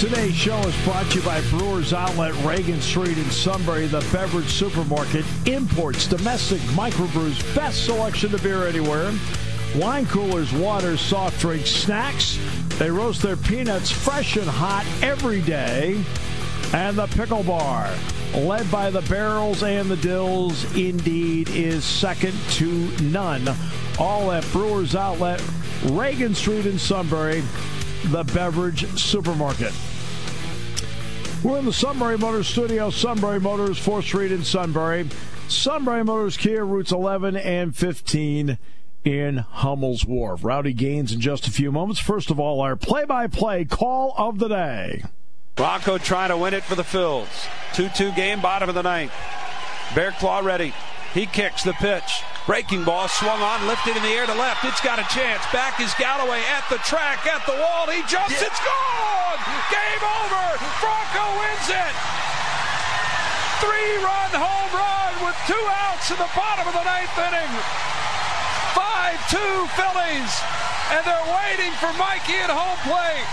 Today's show is brought to you by Brewers Outlet, Reagan Street in Sunbury, the beverage supermarket. Imports, domestic microbrews, best selection of beer anywhere. Wine coolers, water, soft drinks, snacks. They roast their peanuts fresh and hot every day. And the pickle bar led by the Barrels and the Dills, indeed is second to none. All at Brewers Outlet, Reagan Street in Sunbury, the beverage supermarket. We're in the Sunbury Motors studio, Sunbury Motors, 4th Street in Sunbury. Sunbury Motors Kia routes 11 and 15 in Hummel's Wharf. Rowdy Gaines in just a few moments. First of all, our play by play call of the day. Franco trying to win it for the Phils. 2 2 game, bottom of the ninth. Barraclough ready. He kicks the pitch. Breaking ball swung on, lifted in the air to left. It's got a chance. Back is Galloway at the track, at the wall. He jumps. It's gone. Game over. Franco wins it. Three run home run with two outs in the bottom of the ninth inning. 5 2 Phillies. And they're waiting for Mikey at home plate.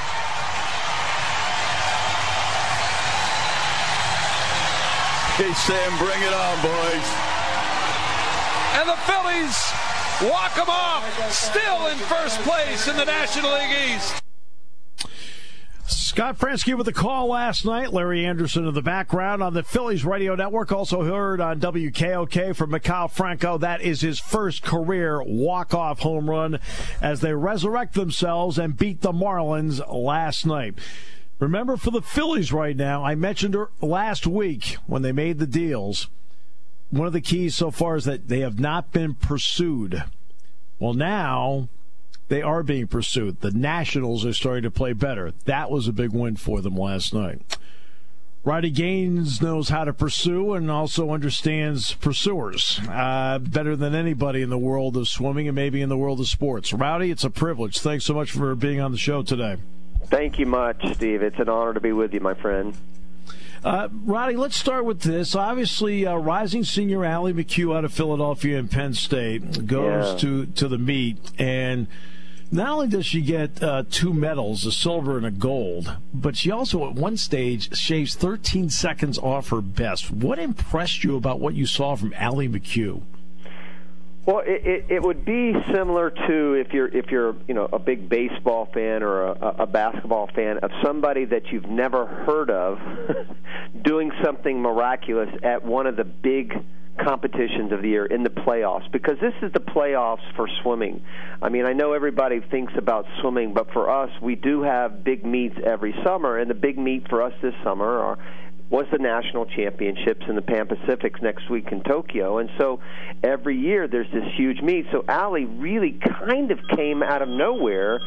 Hey, Sam, bring it on, boys. And the Phillies walk them off, still in first place in the National League East. Scott Franzke with the call last night. Larry Andersen in the background on the Phillies radio network. Also heard on WKOK from Maikel Franco. That is his first career walk-off home run as they resurrect themselves and beat the Marlins last night. Remember, for the Phillies right now, I mentioned er, last week when they made the deals, one of the keys so far is that they have not been pursued. Well, now they are being pursued. The Nationals are starting to play better. That was a big win for them last night. Rowdy Gaines knows how to pursue and also understands pursuers uh, better than anybody in the world of swimming and maybe in the world of sports. Rowdy, it's a privilege. Thanks so much for being on the show today. Thank you much, Steve. It's an honor to be with you, my friend. Uh, Rowdy, let's start with this. Obviously, uh, rising senior Allie McHugh out of Philadelphia and Penn State goes Yeah. to, to the meet. And not only does she get uh, two medals, a silver and a gold, but she also at one stage shaves 13 seconds off her best. What impressed you about what you saw from Allie McHugh? Well, it, it, it would be similar to if you're if you're you know a big baseball fan or a, a basketball fan of somebody that you've never heard of doing something miraculous at one of the big competitions of the year in the playoffs because this is the playoffs for swimming. I mean, I know everybody thinks about swimming, but for us, we do have big meets every summer, and the big meet for us this summer are was the national championships in the Pan Pacifics next week in Tokyo. And so every year there's this huge meet. So Allie really kind of came out of nowhere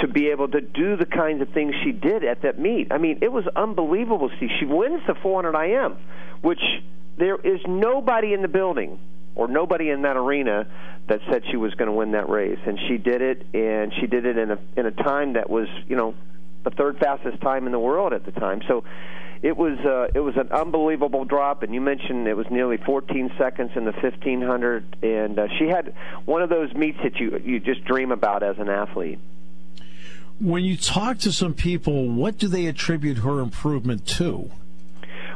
to be able to do the kinds of things she did at that meet. I mean, it was unbelievable see. She wins the 400 IM, which there is nobody in the building or nobody in that arena that said she was going to win that race and she did it and she did it in a in a time that was, you know, the third fastest time in the world at the time. So it was uh, it was an unbelievable drop, and you mentioned it was nearly 14 seconds in the 1500, and uh, she had one of those meets that you you just dream about as an athlete. When you talk to some people, what do they attribute her improvement to?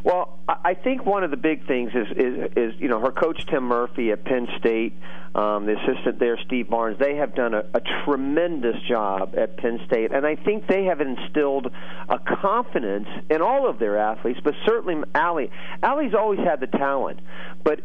Well, I think one of the big things is is, is you know her coach Tim Murphy at Penn State, um, the assistant there Steve Barnes. They have done a, a tremendous job at Penn State, and I think they have instilled a confidence in all of their athletes, but certainly Allie. Allie's always had the talent, but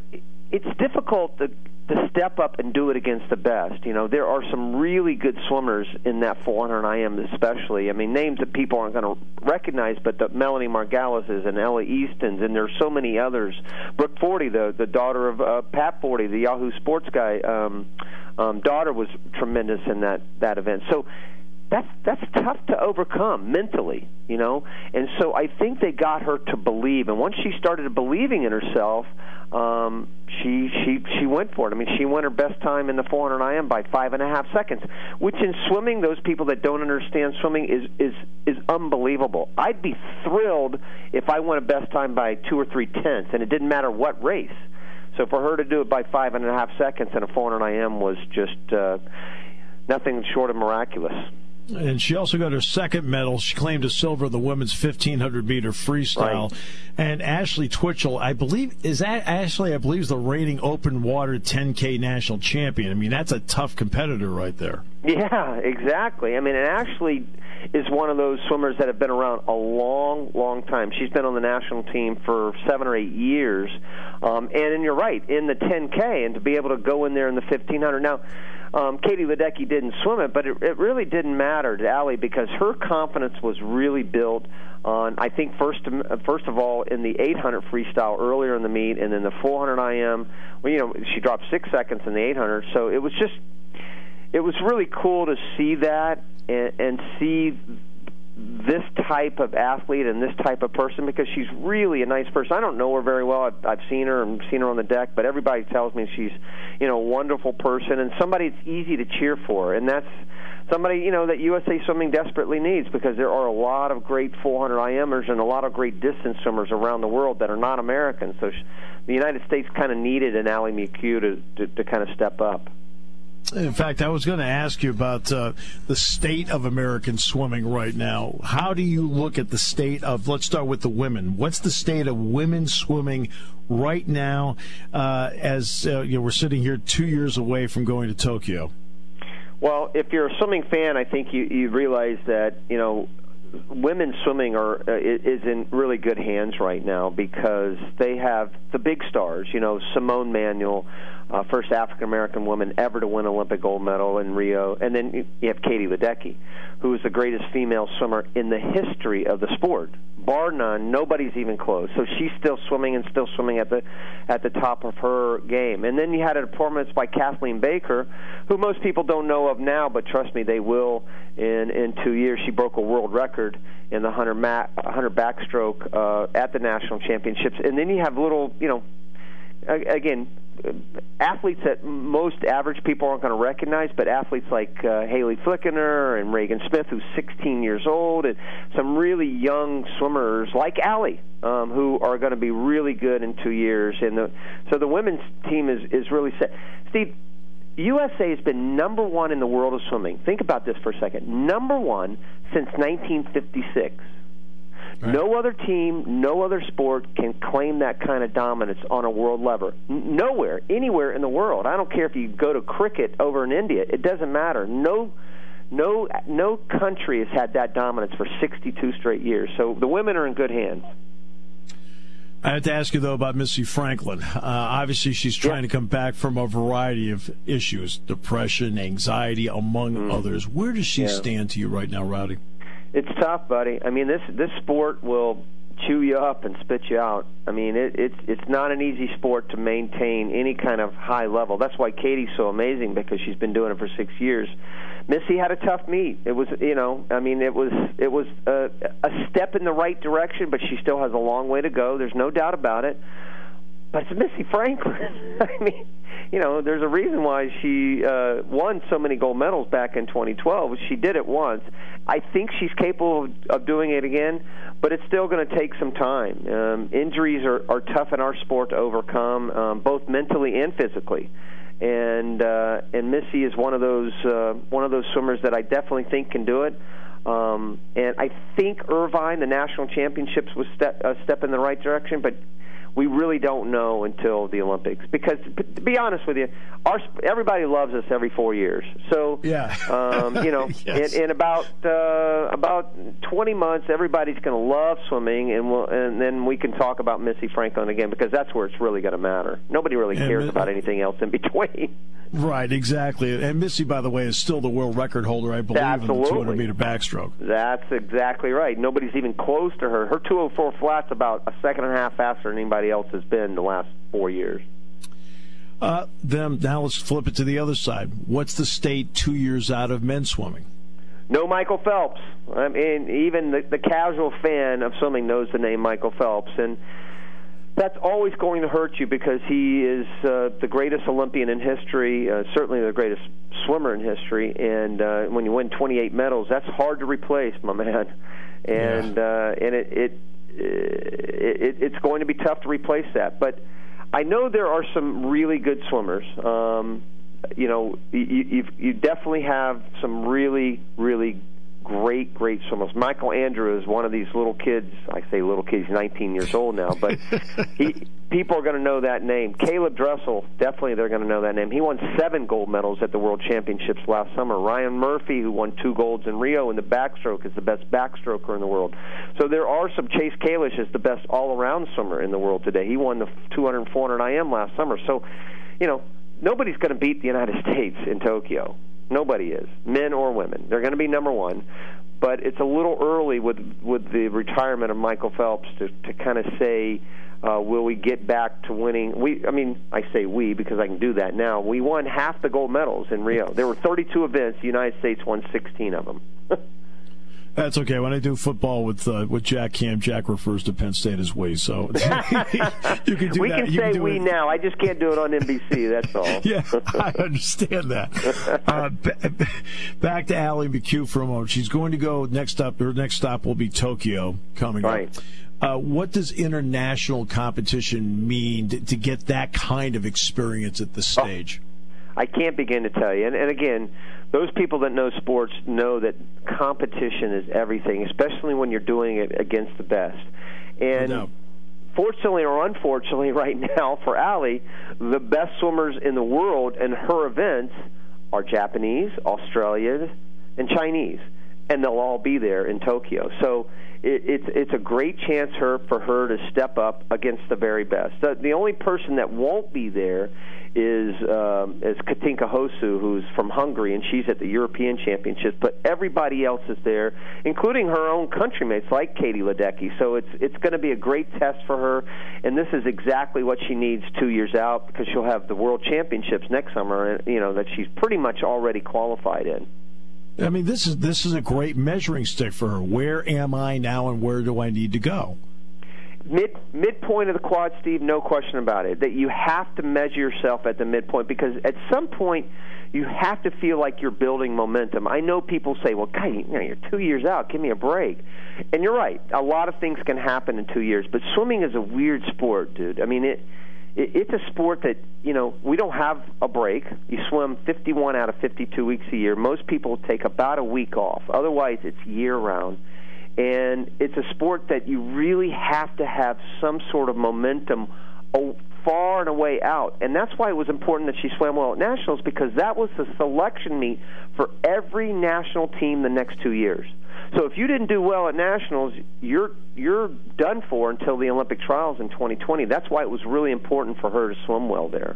it's difficult to to step up and do it against the best. You know, there are some really good swimmers in that 400 IM, especially. I mean, names that people aren't going to recognize, but the Melanie Margalises and Ella Eastins, and there's so many others. Brooke Forde, the the daughter of uh, Pat Forde, the Yahoo Sports guy, um, um, daughter was tremendous in that that event. So that's that's tough to overcome mentally, you know. And so I think they got her to believe, and once she started believing in herself, um, she she she went for it. I mean, she went her best time in the 400 IM by five and a half seconds, which in swimming, those people that don't understand swimming is is is unbelievable. I'd be thrilled if I won a best time by two or three tenths, and it didn't matter what race. So for her to do it by five and a half seconds in a 400 IM was just uh, nothing short of miraculous. And she also got her second medal. She claimed a silver in the women's 1500 meter freestyle. Right. And Ashley Twichell, I believe, is that Ashley? I believe is the reigning open water 10K national champion. I mean, that's a tough competitor right there. Yeah, exactly. I mean, and Ashley is one of those swimmers that have been around a long, long time. She's been on the national team for seven or eight years. Um, and, and you're right, in the 10K, and to be able to go in there in the 1500. Now, um, Katie Ledecky didn't swim it, but it, it really didn't matter to Allie because her confidence was really built on, I think, first first of all, in the 800 freestyle earlier in the meet, and then the 400 IM. Well, you know, she dropped six seconds in the 800, so it was just, it was really cool to see that and, and see this type of athlete and this type of person because she's really a nice person. I don't know her very well. I've, I've seen her and seen her on the deck, but everybody tells me she's, you know, a wonderful person and somebody it's easy to cheer for. And that's somebody, you know, that USA Swimming desperately needs because there are a lot of great 400 IMers and a lot of great distance swimmers around the world that are not Americans. So she, the United States kind of needed an Allie McHugh to, to, to kind of step up. In fact, I was going to ask you about uh, the state of American swimming right now. How do you look at the state of, let's start with the women. What's the state of women swimming right now uh, as uh, you know, we're sitting here two years away from going to Tokyo? Well, if you're a swimming fan, I think you, you realize that, you know, women's swimming are uh, is in really good hands right now because they have the big stars. You know, Simone Manuel, uh, first African American woman ever to win Olympic gold medal in Rio, and then you have Katie Ledecky, who is the greatest female swimmer in the history of the sport, bar none. Nobody's even close. So she's still swimming and still swimming at the at the top of her game. And then you had a performance by Kathleen Baker, who most people don't know of now, but trust me, they will in in two years. She broke a world record in the 100 ma- 100 backstroke uh, at the national championships. And then you have little, you know, again athletes that most average people aren't going to recognize, but athletes like uh, Hali Flickinger and Regan Smith, who's 16 years old, and some really young swimmers like Allie, um, who are going to be really good in two years. And the, so the women's team is is really set. Steve, USA has been number one in the world of swimming. Think about this for a second. Number one since 1956. Right. No other team, no other sport can claim that kind of dominance on a world level. nowhere, anywhere in the world. I don't care if you go to cricket over in India. It doesn't matter. No, no, no country has had that dominance for 62 straight years. So the women are in good hands. I have to ask you though about Missy Franklin. Uh, obviously, she's trying yeah. to come back from a variety of issues: depression, anxiety, among mm. others. Where does she yeah. stand to you right now, Rowdy? It's tough, buddy. I mean, this this sport will chew you up and spit you out. I mean, it, it's it's not an easy sport to maintain any kind of high level. That's why Katie's so amazing because she's been doing it for six years. Missy had a tough meet. It was, you know, I mean, it was it was a, a step in the right direction, but she still has a long way to go. There's no doubt about it. But it's Missy Franklin. I mean, you know, there's a reason why she uh, won so many gold medals back in 2012. She did it once. I think she's capable of, of doing it again, but it's still going to take some time. Um, injuries are, are tough in our sport to overcome, um, both mentally and physically. And uh, and Missy is one of those uh, one of those swimmers that I definitely think can do it. Um, and I think Irvine, the national championships, was step, a step in the right direction, but we really don't know until the Olympics. Because to be honest with you, our everybody loves us every four years. So yeah, um, you know, yes. in, in about uh, about 20 months, everybody's going to love swimming, and we'll, and then we can talk about Missy Franklin again because that's where it's really going to matter. Nobody really cares about anything else in between. Right, exactly. And Missy, by the way, is still the world record holder, I believe, Absolutely. in the 200 meter backstroke. That's exactly right. Nobody's even close to her. Her 204 flat's about a second and a half faster than anybody else has been the last four years. Uh, then now let's flip it to the other side. What's the state two years out of men's swimming? No Michael Phelps. I mean, even the, the casual fan of swimming knows the name Michael Phelps, and that's always going to hurt you because he is uh, the greatest Olympian in history, uh, certainly the greatest swimmer in history. And uh, when you win 28 medals, that's hard to replace, my man. And yeah. uh, and it, it it it's going to be tough to replace that. But I know there are some really good swimmers. Um, you know, you, you you definitely have some really really great, great swimmers. Michael Andrew is one of these little kids. I say little kids, he's 19 years old now, but he people are going to know that name. Caeleb Dressel, definitely they're going to know that name. He won seven gold medals at the World Championships last summer. Ryan Murphy, who won two golds in Rio in the backstroke, is the best backstroker in the world. So there are some. Chase Kalisz is the best all-around swimmer in the world today. He won the 200 400 IM last summer. So, you know, nobody's going to beat the United States in Tokyo. Nobody is, men or women. They're going to be number one, but it's a little early with with the retirement of Michael Phelps to to kind of say. Uh, will we get back to winning? We, I mean, I say we because I can do that now. We won half the gold medals in Rio. There were 32 events. The United States won 16 of them. That's okay. When I do football with uh, with Jack Ham, Jack refers to Penn State as we. So you can do we that. can you say can we it. now. I just can't do it on NBC. That's all. yeah, I understand that. Uh, b- back to Allie McHugh for a moment. She's going to go next up. Her next stop will be Tokyo coming right. up. Uh, what does international competition mean to, to, get that kind of experience at this oh, stage? Oh, I can't begin to tell you. And, and again, those people that know sports know that competition is everything, especially when you're doing it against the best. And fortunately or unfortunately, right now for Allie, the best swimmers in the world in her events are Japanese, Australian, and Chinese, and they'll all be there in Tokyo. So it, it's it's a great chance her for her to step up against the very best. The, the only person that won't be there is um, is Katinka Hosszu, who's from Hungary, and she's at the European Championships. But everybody else is there, including her own countrymates like Katie Ledecky. So it's it's going to be a great test for her, and this is exactly what she needs two years out because she'll have the World Championships next summer, you know that she's pretty much already qualified in. I mean, this is this is a great measuring stick for her. Where am I now, and where do I need to go? mid midpoint of the quad, Steve. No question about it. That you have to measure yourself at the midpoint because at some point you have to feel like you're building momentum. I know people say, "Well, God, you know, you're two years out. Give me a break." And you're right. A lot of things can happen in two years, but swimming is a weird sport, dude. I mean it. It's a sport that you know we don't have a break. You swim 51 out of 52 weeks a year. Most people take about a week off. Otherwise, it's year round and it's a sport that you really have to have some sort of momentum far and away out. And that's why it was important that she swam well at nationals because that was the selection meet for every national team the next two years. So if you didn't do well at nationals, you're you're done for until the Olympic trials in 2020. That's why it was really important for her to swim well there.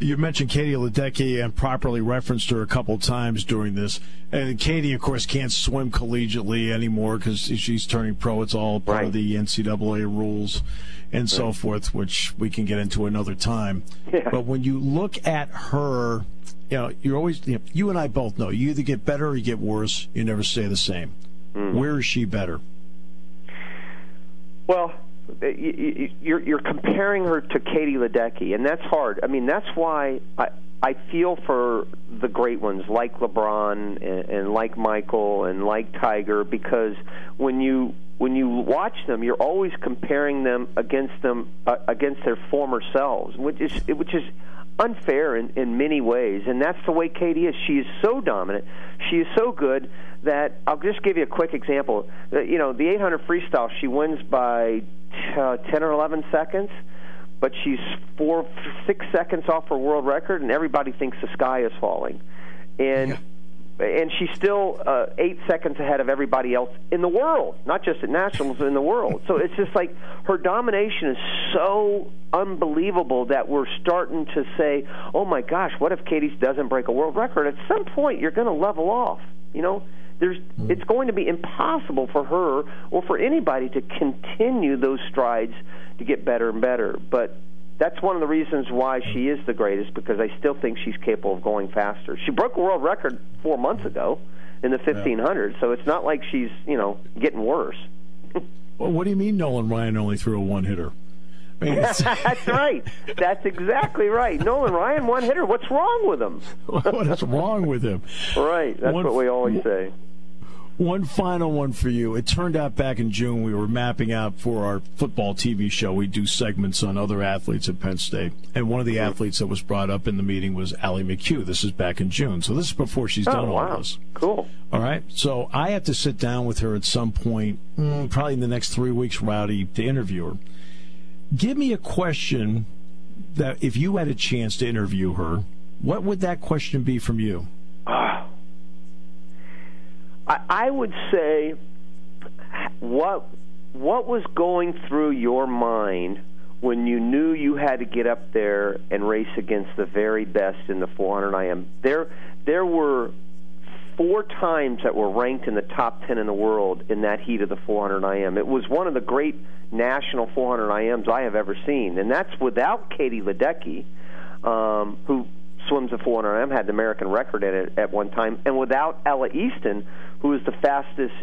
You mentioned Katie Ledecky and properly referenced her a couple times during this. And Katie, of course, can't swim collegiately anymore because she's turning pro. It's all part right. of the NCAA rules and right. so forth, which we can get into another time. Yeah. But when you look at her, you know, you're always, you, know, you and I both know, you either get better or you get worse. You never stay the same. Mm. Where is she better? Well, you're you're comparing her to Katie Ledecky, and that's hard. I mean, that's why I I feel for the great ones like LeBron and, and like Michael and like Tiger because when you when you watch them, you're always comparing them against them uh, against their former selves, which is which is unfair in, in many ways, and that's the way Katie is. She is so dominant. She is so good that I'll just give you a quick example. You know, the 800 freestyle, she wins by uh, 10 or 11 seconds, but she's four, six seconds off her world record, and everybody thinks the sky is falling. And. Yeah and she's still uh, eight seconds ahead of everybody else in the world, not just at nationals, in the world. So it's just like her domination is so unbelievable that we're starting to say, "Oh my gosh, what if Katie doesn't break a world record?" At some point, you're going to level off. You know, there's mm-hmm. it's going to be impossible for her or for anybody to continue those strides to get better and better. But that's one of the reasons why she is the greatest because I still think she's capable of going faster. She broke a world record four months ago, in the 1500s. So it's not like she's you know getting worse. well, what do you mean Nolan Ryan only threw a one hitter? I mean, That's right. That's exactly right. Nolan Ryan, one hitter. What's wrong with him? what is wrong with him? Right. That's one, what we always say. One final one for you. It turned out back in June we were mapping out for our football TV show. We do segments on other athletes at Penn State, and one of the athletes that was brought up in the meeting was Allie McHugh. This is back in June, so this is before she's oh, done wow. all this. Cool. All right. So I have to sit down with her at some point, mm, probably in the next three weeks, Rowdy, to interview her. Give me a question that if you had a chance to interview her, what would that question be from you? I, I would say what what was going through your mind when you knew you had to get up there and race against the very best in the 400 IM? There there were four times that were ranked in the top 10 in the world in that heat of the 400 IM. It was one of the great national 400 IMs I have ever seen, and that's without Katie Ledecky, um, who swims the 400 IM, had the American record at it at one time, and without Ella Eastin, who is the fastest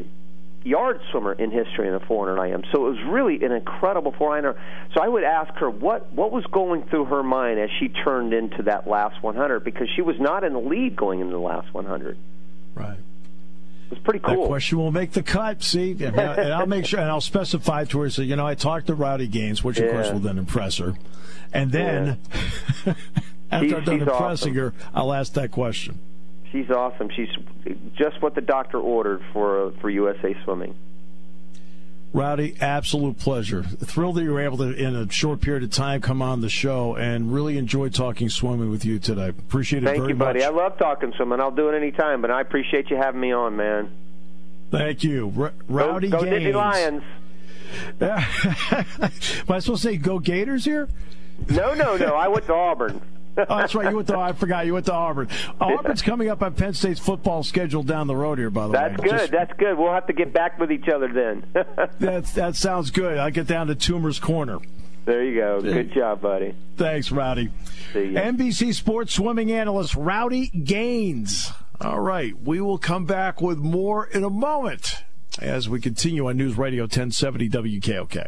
yard swimmer in history in the 400 IM. So it was really an incredible 400. So I would ask her what what was going through her mind as she turned into that last 100 because she was not in the lead going into the last 100. Right. It was pretty cool. That question will make the cut. See, and I'll make sure, and I'll specify to her. So you know, I talked to Rowdy Gaines, which of yeah. course will then impress her, and then yeah. after I'm done impressing awesome. her, I'll ask that question she's awesome. She's just what the doctor ordered for for USA Swimming. Rowdy, absolute pleasure. Thrilled that you were able to, in a short period of time, come on the show and really enjoy talking swimming with you today. Appreciate it Thank very you, buddy. Much. I love talking swimming. I'll do it anytime, but I appreciate you having me on, man. Thank you. R- Rowdy go, go Gaines. Lions. Am I supposed to say go Gators here? No, no, no. I went to Auburn. oh, that's right. You went to I forgot you went to Auburn. Auburn's coming up on Penn State's football schedule down the road here. By the that's way, that's good. Just, that's good. We'll have to get back with each other then. that that sounds good. I'll get down to Toomer's Corner. There you go. Good job, buddy. Thanks, Rowdy. NBC Sports swimming analyst Rowdy Gaines. All right, we will come back with more in a moment as we continue on News Radio 1070 WKOK.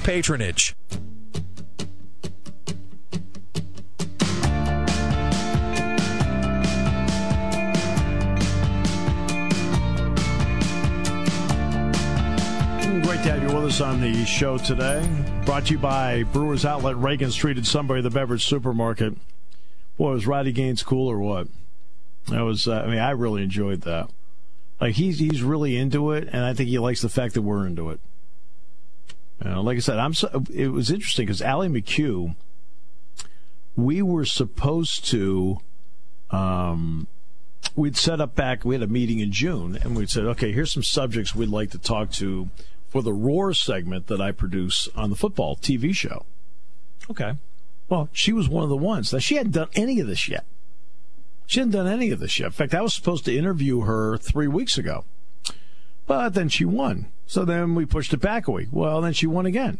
patronage. Great to have you with us on the show today. Brought to you by Brewers Outlet, Reagan Street in Sunbury, the beverage supermarket. Boy, was Rowdy Gaines cool or what? That was, uh, I mean, I really enjoyed that. Like, he's, he's really into it, and I think he likes the fact that we're into it. Uh, like I said, I'm. So, it was interesting because Allie McHugh, we were supposed to. Um, we'd set up back. We had a meeting in June, and we said, okay, here's some subjects we'd like to talk to for the Roar segment that I produce on the football TV show. Okay. Well, she was one of the ones. Now she hadn't done any of this yet. She hadn't done any of this yet. In fact, I was supposed to interview her three weeks ago. But then she won. So then we pushed it back a week. Well, then she won again.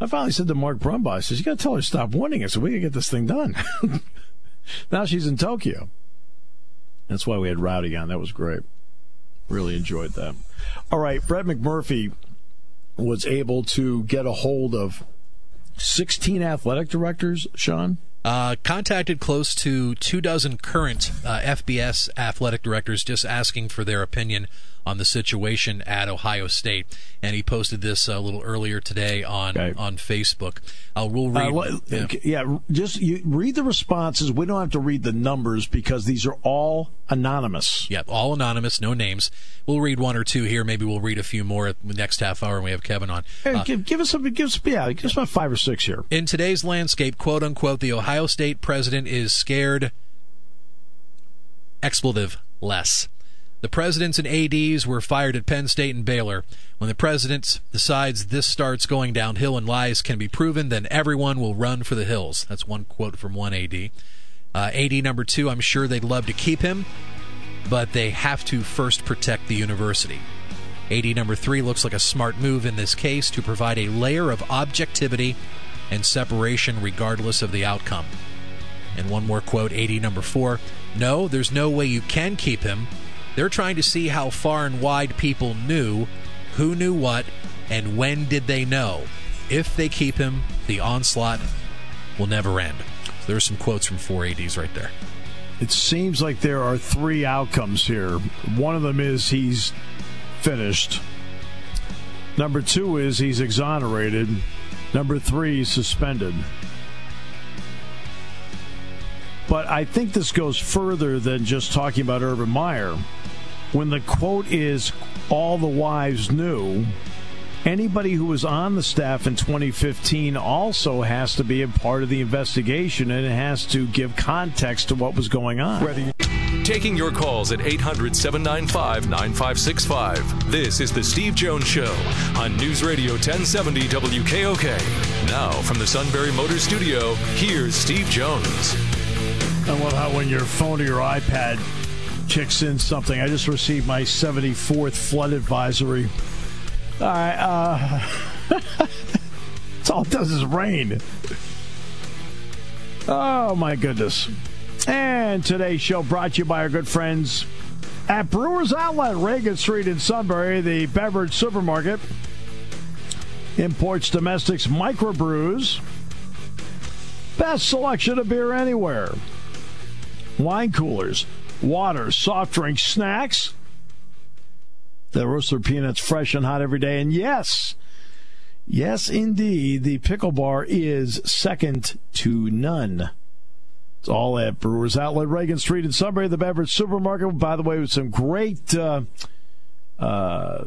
I finally said to Mark Brumbaugh, I said, you got to tell her to stop winning it so we can get this thing done. now she's in Tokyo. That's why we had Rowdy on. That was great. Really enjoyed that. All right, Brett McMurphy was able to get a hold of 16 athletic directors, Sean? Uh, contacted close to two dozen current uh, FBS athletic directors just asking for their opinion on the situation at Ohio State, and he posted this a little earlier today on okay. on Facebook. Uh, we'll read. Uh, yeah. yeah. just you read the responses. We don't have to read the numbers because these are all anonymous. Yep, all anonymous, no names. We'll read one or two here. Maybe we'll read a few more at the next half hour when we have Kevin on. Hey, uh, give, give, us some. Give us yeah. Give us about five or six here. In today's landscape, quote unquote, the Ohio State president is scared. Expletive less. The presidents and ADs were fired at Penn State and Baylor. When the president decides this starts going downhill and lies can be proven, then everyone will run for the hills. That's one quote from one AD. Uh, AD number two, I'm sure they'd love to keep him, but they have to first protect the university. AD number three looks like a smart move in this case to provide a layer of objectivity and separation regardless of the outcome. And one more quote, AD number four No, there's no way you can keep him they're trying to see how far and wide people knew, who knew what, and when did they know. If they keep him, the onslaught will never end. So there's some quotes from 4ADs right there. It seems like there are three outcomes here. One of them is he's finished. Number two is he's exonerated. Number three, suspended. But I think this goes further than just talking about Urban Meyer. When the quote is, all the wives knew, anybody who was on the staff in 2015 also has to be a part of the investigation and it has to give context to what was going on. Ready. Taking your calls at 800 795 9565. This is The Steve Jones Show on News Radio 1070 WKOK. Now, from the Sunbury Motor Studio, here's Steve Jones. I love how when your phone or your iPad checks in something. I just received my 74th flood advisory. All right. Uh, that's all it does is rain. Oh, my goodness. And today's show brought to you by our good friends at Brewers Outlet, Reagan Street in Sunbury, the beverage supermarket. Imports domestics microbrews. Best selection of beer anywhere wine coolers, water, soft drinks, snacks. The roasted peanuts fresh and hot every day. And yes, yes, indeed, the pickle bar is second to none. It's all at Brewers Outlet, Reagan Street in Sunbury, the beverage supermarket. By the way, with some great, uh, uh,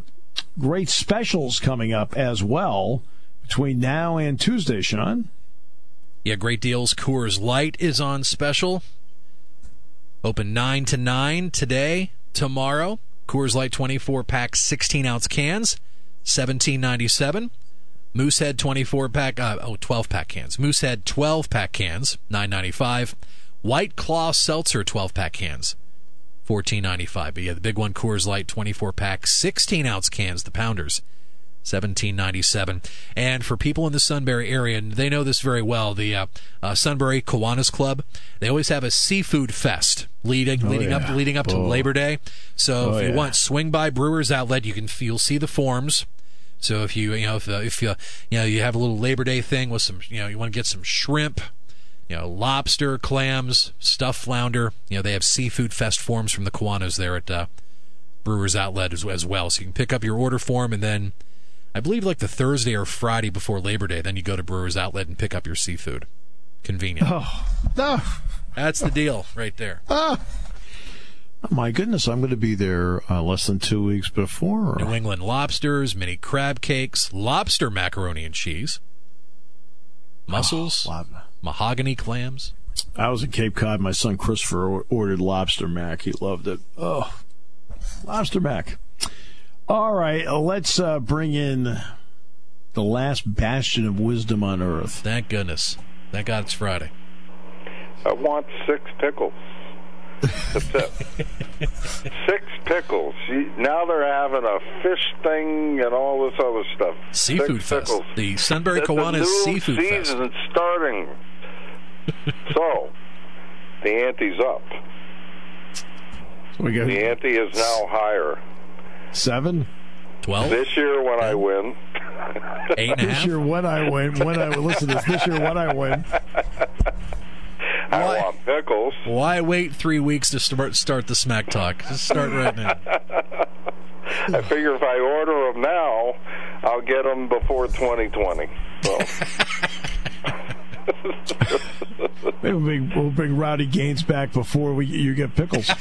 great specials coming up as well between now and Tuesday, Sean. Yeah, great deals. Coors Light is on special. Open 9 to 9 today, tomorrow. Coors Light 24 pack 16 ounce cans, 1797. Moosehead 24 pack, uh, oh, 12 pack cans. Moosehead 12 pack cans, 995. White Claw Seltzer 12 pack cans, 1495. But yeah, the big one, Coors Light 24 pack 16 ounce cans, the pounders, 1797. And for people in the Sunbury area, and they know this very well, the uh, uh, Sunbury Kiwanis Club, they always have a seafood fest leading oh, leading yeah. up leading up to oh. Labor Day. So oh, if you yeah. want, swing by Brewers Outlet. You can you'll see the forms. So if you you know if, uh, if you you know you have a little Labor Day thing with some you know you want to get some shrimp, you know lobster, clams, stuffed flounder. You know they have seafood fest forms from the Kiwanis there at uh, Brewers Outlet as, as well. So you can pick up your order form and then I believe like the Thursday or Friday before Labor Day, then you go to Brewers Outlet and pick up your seafood. Convenient. Oh, no. That's the deal right there. Ah. Oh, my goodness, I'm going to be there uh, less than two weeks before. New England lobsters, mini crab cakes, lobster macaroni and cheese, mussels, oh, mahogany clams. I was in Cape Cod. My son Christopher ordered lobster mac. He loved it. Oh, lobster mac. All right, let's uh, bring in the last bastion of wisdom on earth. Thank goodness. Thank God it's Friday. I want six pickles. That's it. Six pickles. Now they're having a fish thing and all this other stuff. Seafood Six Fest. pickles. The Sunbury It's Kiwanis a new Fest. season starting. so, the ante's up. We got The ante is now higher. Seven. Twelve, This year, when I win, eight This year, when I win, when I listen to this, this year, when I win, I Why? want pickles. Why wait three weeks to start start the smack talk? Just start right now. I figure if I order them now, I'll get them before 2020. So. maybe we'll bring, we'll bring Rowdy Gaines back before we you get pickles.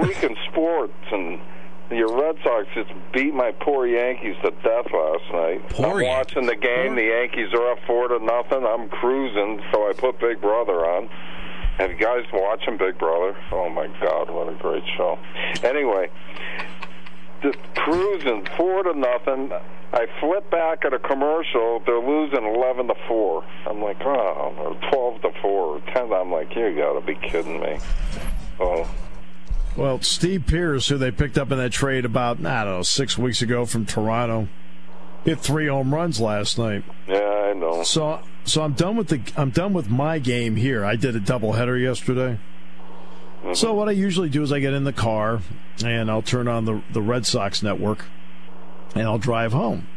what a week in sports, and your Red Sox just beat my poor Yankees to death last night. Poor I'm watching the game. The Yankees are up four to nothing. I'm cruising, so I put Big Brother on. Have you guys watching Big Brother? Oh my God, what a great show! Anyway, just cruising four to nothing. I flip back at a commercial. They're losing eleven to four. I'm like, oh, or twelve to four, or ten. I'm like, you got to be kidding me. Oh, Well, Steve Pearce, who they picked up in that trade about I don't know six weeks ago from Toronto, hit three home runs last night. yeah, I know. So, so I'm done with the I'm done with my game here. I did a doubleheader yesterday. So what I usually do is I get in the car and I'll turn on the the Red Sox network, and I'll drive home.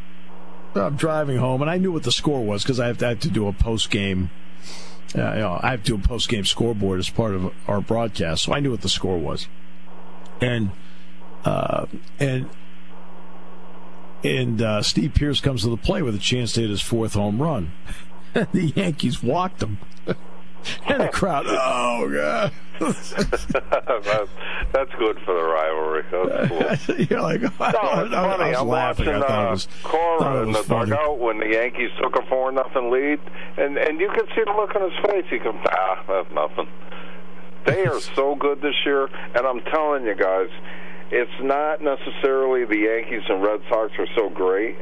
I'm driving home, and I knew what the score was because I have to, I have to do a post game. Uh, you know, I have to do a post game scoreboard as part of our broadcast, so I knew what the score was. And uh, and and uh, Steve Pearce comes to the play with a chance to hit his fourth home run. the Yankees walked him. and the crowd, oh god! that's, good for the rivalry. That's cool. You're like, No, it's funny. I was I'm laughing. watching I uh, was, Cora in the funny. dugout when the Yankees took a four nothing lead, and and you can see the look on his face. He goes, ah, that's nothing. They are so good this year, and I'm telling you guys, it's not necessarily the Yankees and Red Sox are so great.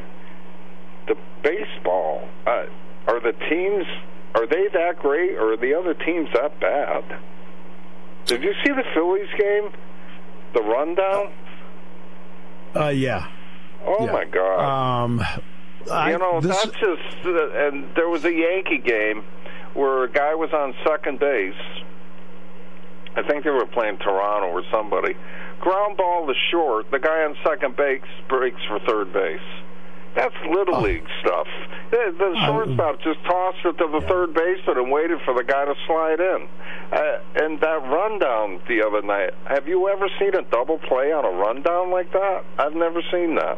The baseball, uh, are the teams are they that great, or are the other teams that bad? Did you see the Phillies game? The rundown? Uh, yeah. Oh Yeah. my God! Um, I, you know, this, that's just. Uh, and there was a Yankee game where a guy was on second base. I think they were playing Toronto or somebody. Ground ball to short. The guy on second base breaks for third base. That's little Oh. league stuff. The, the shortstop just tossed it to the third baseman and waited for the guy to slide in. Uh, and that rundown the other night. Have you ever seen a double play on a rundown like that? I've never seen that.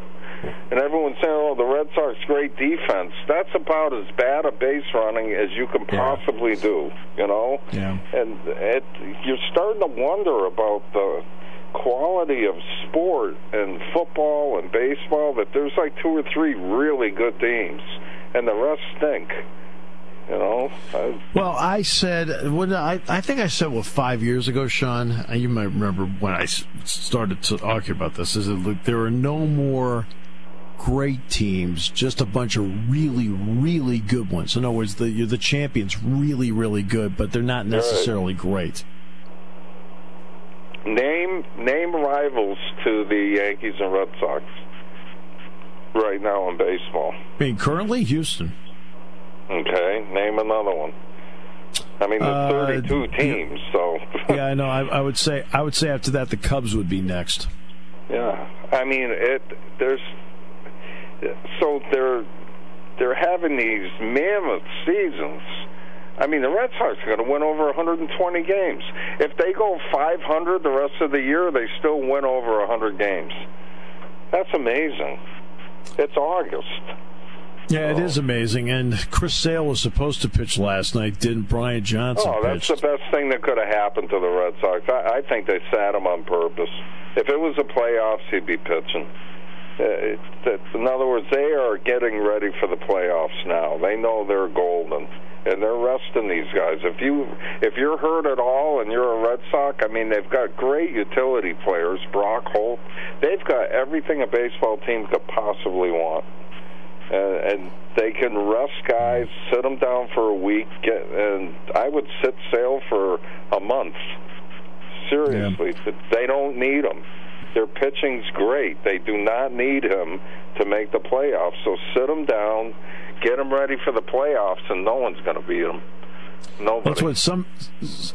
And everyone's saying, "Oh, the Red Sox great defense." That's about as bad a base running as you can Yeah. possibly do. You know. Yeah. And it, you're starting to wonder about the quality of sport and football and baseball. That there's like two or three really good teams, and the rest stink. You know. I, Well, I said, when I, I think I said, well, five years ago, Sean, you might remember when I started to argue about this, is that look, there are no more great teams, just a bunch of really, really good ones. In other words, the, you're the champions really, really good, but they're not necessarily great. name name rivals to the Yankees and Red Sox right now in baseball. I mean, currently, Houston. Okay, name another one. I mean, Uh, there's 32 teams, so Yeah, I know. I, I would say, I would say after that, the Cubs would be next. yeah. I mean, it there's so they're they're having these mammoth seasons. I mean, the Red Sox are going to win over 120 games. If they go 500 the rest of the year, they still win over 100 games. That's amazing. It's August. Yeah, it is amazing. And Chris Sale was supposed to pitch last night. Didn't Brian Johnson Oh, that's pitch? the best thing that could have happened to the Red Sox. I, I think they sat him on purpose. If it was the playoffs, he'd be pitching. Uh, it's, it's, in other words, they are getting ready for the playoffs now. They know they're golden, and they're resting these guys. If you if you're hurt at all and you're a Red Sox, I mean, they've got great utility players. Brock Holt, they've got everything a baseball team could possibly want. uh, and they can rest guys, sit them down for a week, get, and I would sit Sale for a month. Seriously, yeah. they don't need him. Their pitching's great. They do not need him to make the playoffs. So sit him down, get him ready for the playoffs, and no one's going to beat them. Nobody. That's what some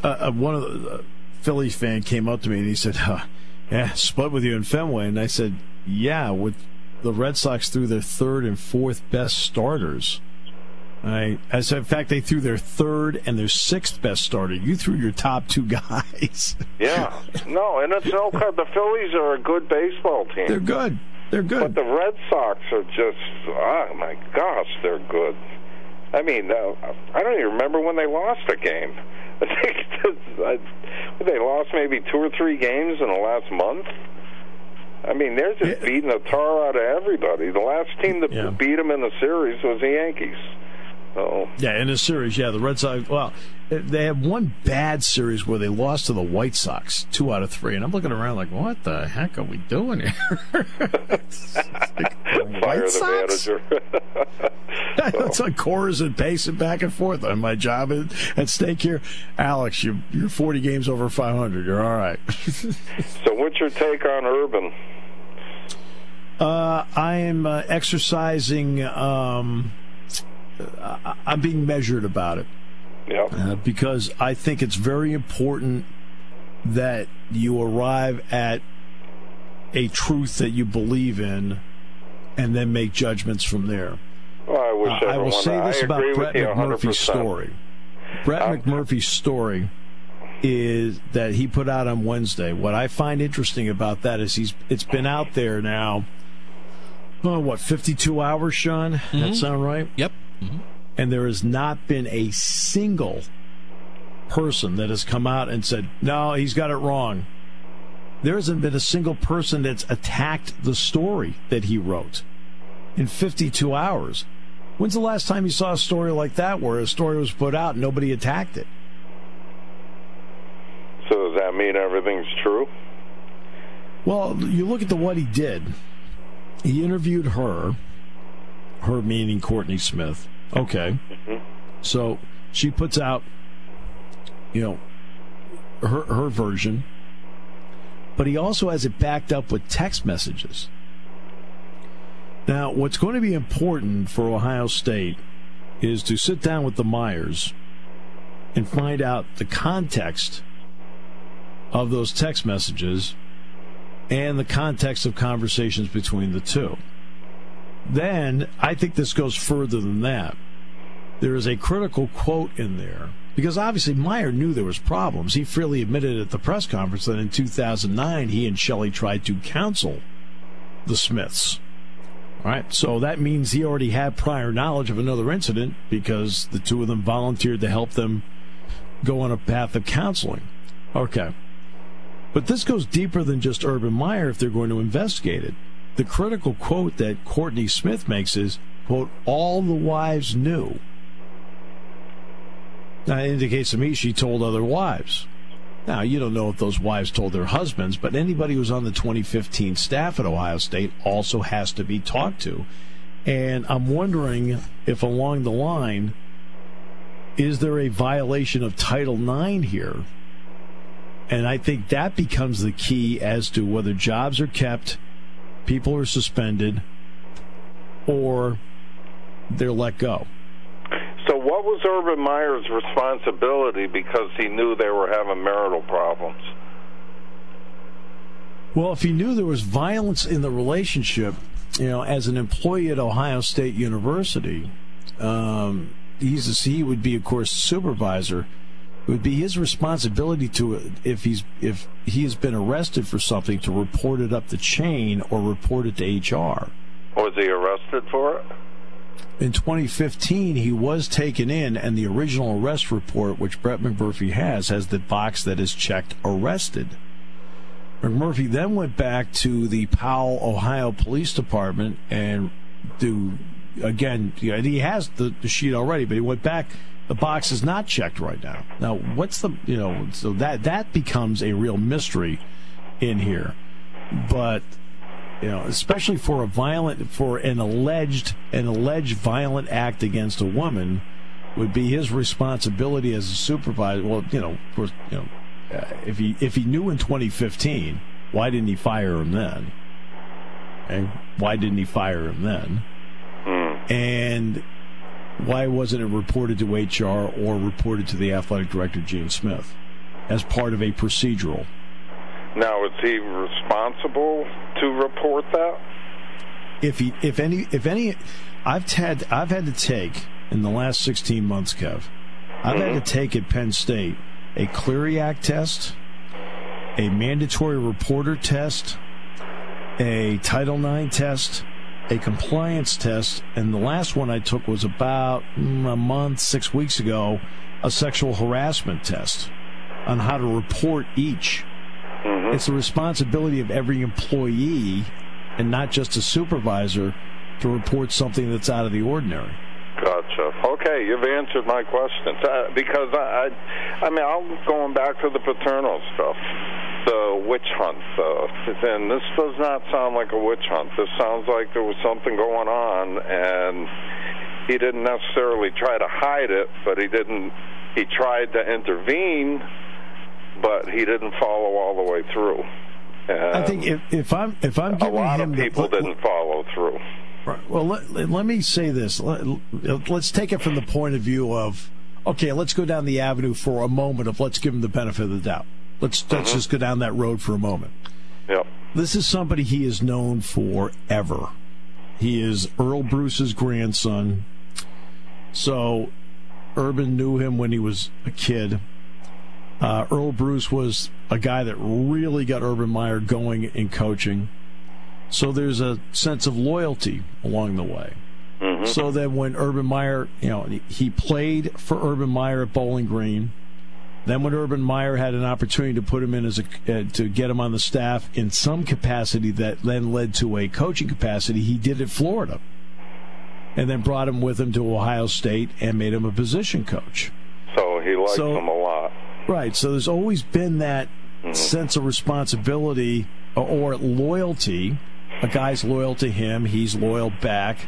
uh, uh, one of the uh, Phillies fan came up to me and he said, huh, "Yeah, split with you in Fenway," and I said, "Yeah, with the Red Sox threw their third and fourth best starters." I, as in fact, they threw their third and their sixth best starter. You threw your top two guys. yeah, no, and it's okay. The Phillies are a good baseball team. They're good. They're good. But the Red Sox are just, oh my gosh, they're good. I mean, uh, I don't even remember when they lost a game. I think they lost maybe two or three games in the last month. I mean, they're just beating the tar out of everybody. The last team that yeah. beat them in the series was the Yankees. So. Yeah, in a series, yeah, the Red Sox. Well, they had one bad series where they lost to the White Sox, two out of three, and I'm looking around like, what the heck are we doing here? like, Fire the Sox? manager. It's like Cora's and pacing back and forth. On my job at, at stake here, Alex, you, you're 40 games over 500. You're all right. so, what's your take on Urban? Uh, I am uh, exercising. Um, I'm being measured about it. Yeah. Uh, because I think it's very important that you arrive at a truth that you believe in and then make judgments from there. Well, I, wish uh, I will say this I about Brett McMurphy's story. Brett uh, McMurphy's story is that he put out on Wednesday. What I find interesting about that is he's it's been out there now. Oh, what, 52 hours, Sean? Mm-hmm. That sound right? Yep. Mm-hmm. And there has not been a single person that has come out and said, no, he's got it wrong. There hasn't been a single person that's attacked the story that he wrote in 52 hours. When's the last time you saw a story like that where a story was put out and nobody attacked it? So does that mean everything's true? Well, you look at the what he did. He interviewed her her meaning Courtney Smith. Okay. Mm-hmm. So she puts out, you know, her her version, but he also has it backed up with text messages. Now, what's going to be important for Ohio State is to sit down with the Meyers and find out the context of those text messages and the context of conversations between the two. Then I think this goes further than that. There is a critical quote in there because obviously Meyer knew there was problems. He freely admitted at the press conference that in 2009 he and Shelley tried to counsel the Smiths. All right, so that means he already had prior knowledge of another incident because the two of them volunteered to help them go on a path of counseling. Okay. But this goes deeper than just Urban Meyer if they're going to investigate it the critical quote that Courtney Smith makes is, quote, all the wives knew. That indicates to me she told other wives. Now, you don't know if those wives told their husbands, but anybody who's on the 2015 staff at Ohio State also has to be talked to. And I'm wondering if along the line, is there a violation of Title IX here? And I think that becomes the key as to whether jobs are kept people are suspended or they're let go. So, what was Urban Meyer's responsibility because he knew they were having marital problems? Well, if he knew there was violence in the relationship, you know, as an employee at Ohio State University, um, he's a, he would be, of course, supervisor. It would be his responsibility to, if he's if he has been arrested for something, to report it up the chain or report it to HR. Was he arrested for it? In 2015, he was taken in, and the original arrest report, which Brett McMurphy has, has the box that is checked arrested. McMurphy then went back to the Powell, Ohio Police Department and do again. He has the, the sheet already, but he went back the box is not checked right now. Now, what's the you know so that that becomes a real mystery in here. But you know, especially for a violent, for an alleged, an alleged violent act against a woman, would be his responsibility as a supervisor. Well, you know, of course, you know, if he if he knew in 2015, why didn't he fire him then? And why didn't he fire him then? Hmm. And why wasn't it reported to HR or reported to the athletic director Gene Smith as part of a procedural? Now, is he responsible to report that? If he, if any, if any, I've had, I've had to take in the last 16 months, Kev, I've had to mm-hmm. take at Penn State a Clery Act test, a mandatory reporter test, a Title IX test, a compliance test, and the last one I took was about mm, a month, six weeks ago, a sexual harassment test on how to report each. It's the responsibility of every employee and not just a supervisor to report something that's out of the ordinary. Gotcha. Okay, you've answered my questions uh, because I, I, I mean, I'm going back to the Paterno stuff, the witch hunt. Uh, and this does not sound like a witch hunt. This sounds like there was something going on, and he didn't necessarily try to hide it, but he didn't. He tried to intervene, but he didn't follow all the way through. And I think if, if I'm if I'm giving a lot him of the- people didn't follow through. Right. Well, let, let me say this. Let, us take it from the point of view of okay. Let's go down the avenue for a moment of let's give him the benefit of the doubt. Let's let's just go down that road for a moment. Yep. This is somebody he is known for ever. He is Earle Bruce's grandson. So, Urban knew him when he was a kid. Uh, Earl Bruce was a guy that really got Urban Meyer going in coaching. So there's a sense of loyalty along the way. So that when Urban Meyer, you know, he played for Urban Meyer at Bowling Green. Then when Urban Meyer had an opportunity to put him in as a uh, to get him on the staff in some capacity that then led to a coaching capacity, he did at Florida. And then brought him with him to Ohio State and made him a position coach. So he likes So- them a lot. Right. So there's always been that sense of responsibility or, or loyalty. A guy's loyal to him, he's loyal back.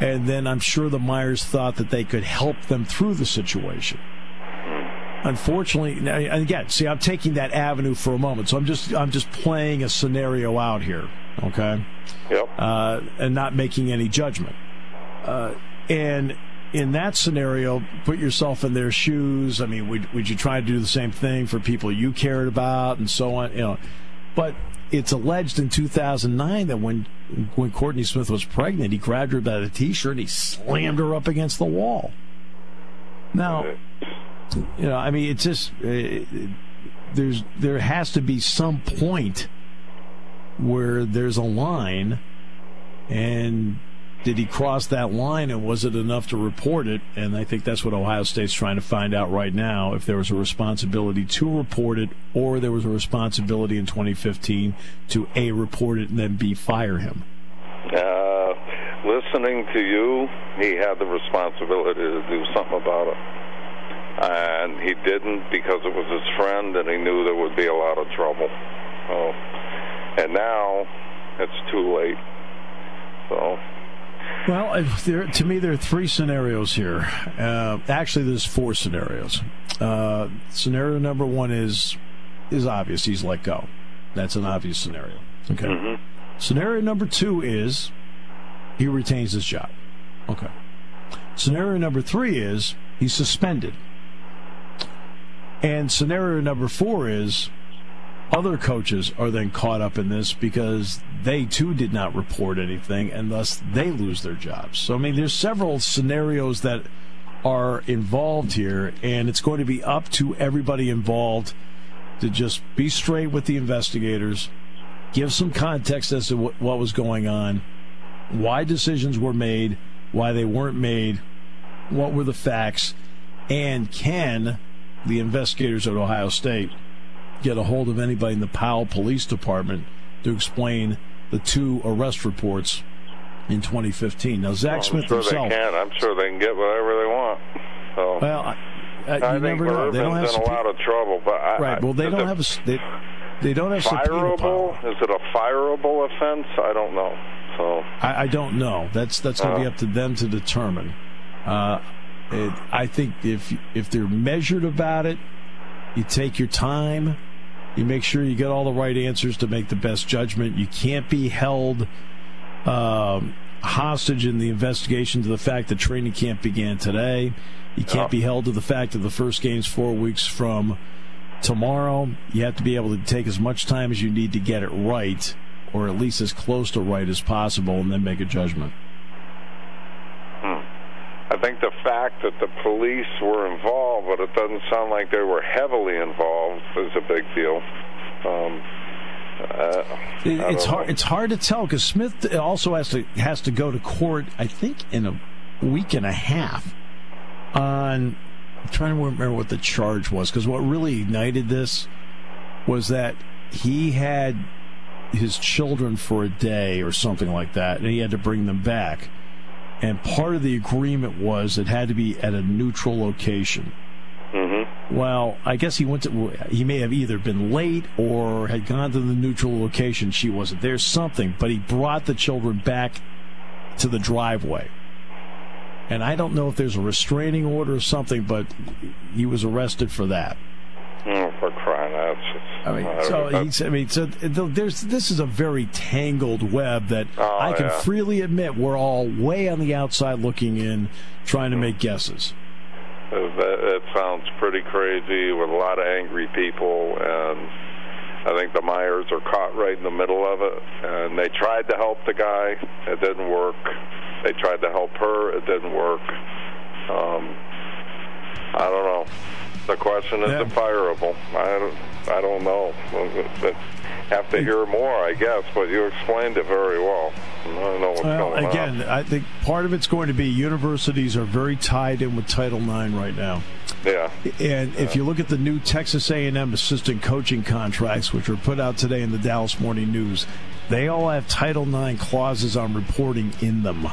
And then I'm sure the Meyers thought that they could help them through the situation. Unfortunately, and again, see, I'm taking that avenue for a moment, so I'm just I'm just playing a scenario out here, okay, Yep. uh, and not making any judgment. Uh, and in that scenario, put yourself in their shoes. I mean, would would you try to do the same thing for people you cared about and so on? You know, but it's alleged in 2009 that when when Courtney Smith was pregnant, he grabbed her by the t-shirt and he slammed her up against the wall. Now, you know, I mean, it's just uh, there's there has to be some point where there's a line, and did he cross that line, and was it enough to report it? And I think that's what Ohio State's trying to find out right now: if there was a responsibility to report it, or there was a responsibility in 2015 to a report it and then b fire him. Uh, listening to you, he had the responsibility to do something about it. And he didn't because it was his friend and he knew there would be a lot of trouble. So, and now it's too late. So, Well, there, to me, there are three scenarios here. Uh, actually, there's four scenarios. Uh, scenario number one is is obvious. He's let go. That's an obvious scenario. Okay. Scenario number two is he retains his job. Okay. Scenario number three is he's suspended. And scenario number four is other coaches are then caught up in this because they too did not report anything and thus they lose their jobs. So, I mean, there's several scenarios that are involved here, and it's going to be up to everybody involved to just be straight with the investigators, give some context as to what, was going on, why decisions were made, why they weren't made, what were the facts, and can the investigators at Ohio State get a hold of anybody in the Powell Police Department to explain the two arrest reports in 2015. Now, Zach I'm Smith sure himself. they can. I'm sure they can get whatever they want. So, Well, I, I, I you think never know. They don't have in a lot of trouble. But I, right. Well, they don't have a. They, They don't have fireable. Is it a fireable offense? I don't know. So I, I don't know. That's that's going to uh, be up to them to determine. Uh, it, I think if if they're measured about it, you take your time. You make sure you get all the right answers to make the best judgment. You can't be held um, hostage in the investigation to the fact that training camp began today. You can't be held to the fact that the first game's four weeks from tomorrow. You have to be able to take as much time as you need to get it right, or at least as close to right as possible, and then make a judgment. I think the fact that the police were involved, but it doesn't sound like they were heavily involved, is a big deal. Um, uh, it's hard. It's hard to tell because Smith also has to has to go to court. I think in a week and a half on I'm trying to remember what the charge was because what really ignited this was that he had his children for a day or something like that, and he had to bring them back. And part of the agreement was it had to be at a neutral location. Mm-hmm. Well, I guess he went to. He may have either been late or had gone to the neutral location. She wasn't there. Something, but he brought the children back to the driveway and I don't know if there's a restraining order or something, but he was arrested for that. Oh, for! I mean, so he's. I mean, so there's. This is a very tangled web that oh, I can yeah. freely admit we're all way on the outside looking in, trying to make guesses. It sounds pretty crazy with a lot of angry people, and I think the Meyers are caught right in the middle of it. And they tried to help the guy, it didn't work. They tried to help her. It didn't work. Um, I don't know. The question is yeah. I don't, I don't know. But have to hear more, I guess. But you explained it very well. I don't know what's well, going again, on. Again, I think part of it's going to be universities are very tied in with Title IX right now. Yeah. And if you look at the new Texas A&M assistant coaching contracts, which were put out today in the Dallas Morning News, they all have Title IX clauses on reporting in them.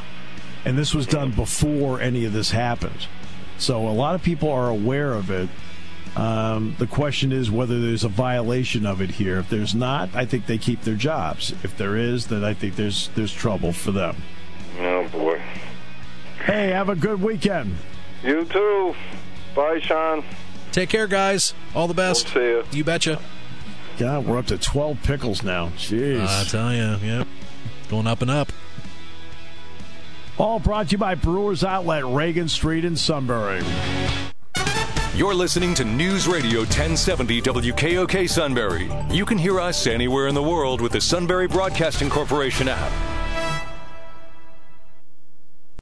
And this was done mm-hmm. before any of this happened. So a lot of people are aware of it. Um, the question is whether there's a violation of it here. If there's not, I think they keep their jobs. If there is, then I think there's there's trouble for them. Oh boy. Hey, have a good weekend. You too. Bye, Sean. Take care, guys. All the best. We'll see you. You betcha. God, we're up to 12 pickles now. Jeez. I tell you, yep. Going up and up. All brought to you by Brewers Outlet, Reagan Street in Sunbury. You're listening to News Radio 1070 WKOK Sunbury. You can hear us anywhere in the world with the Sunbury Broadcasting Corporation app.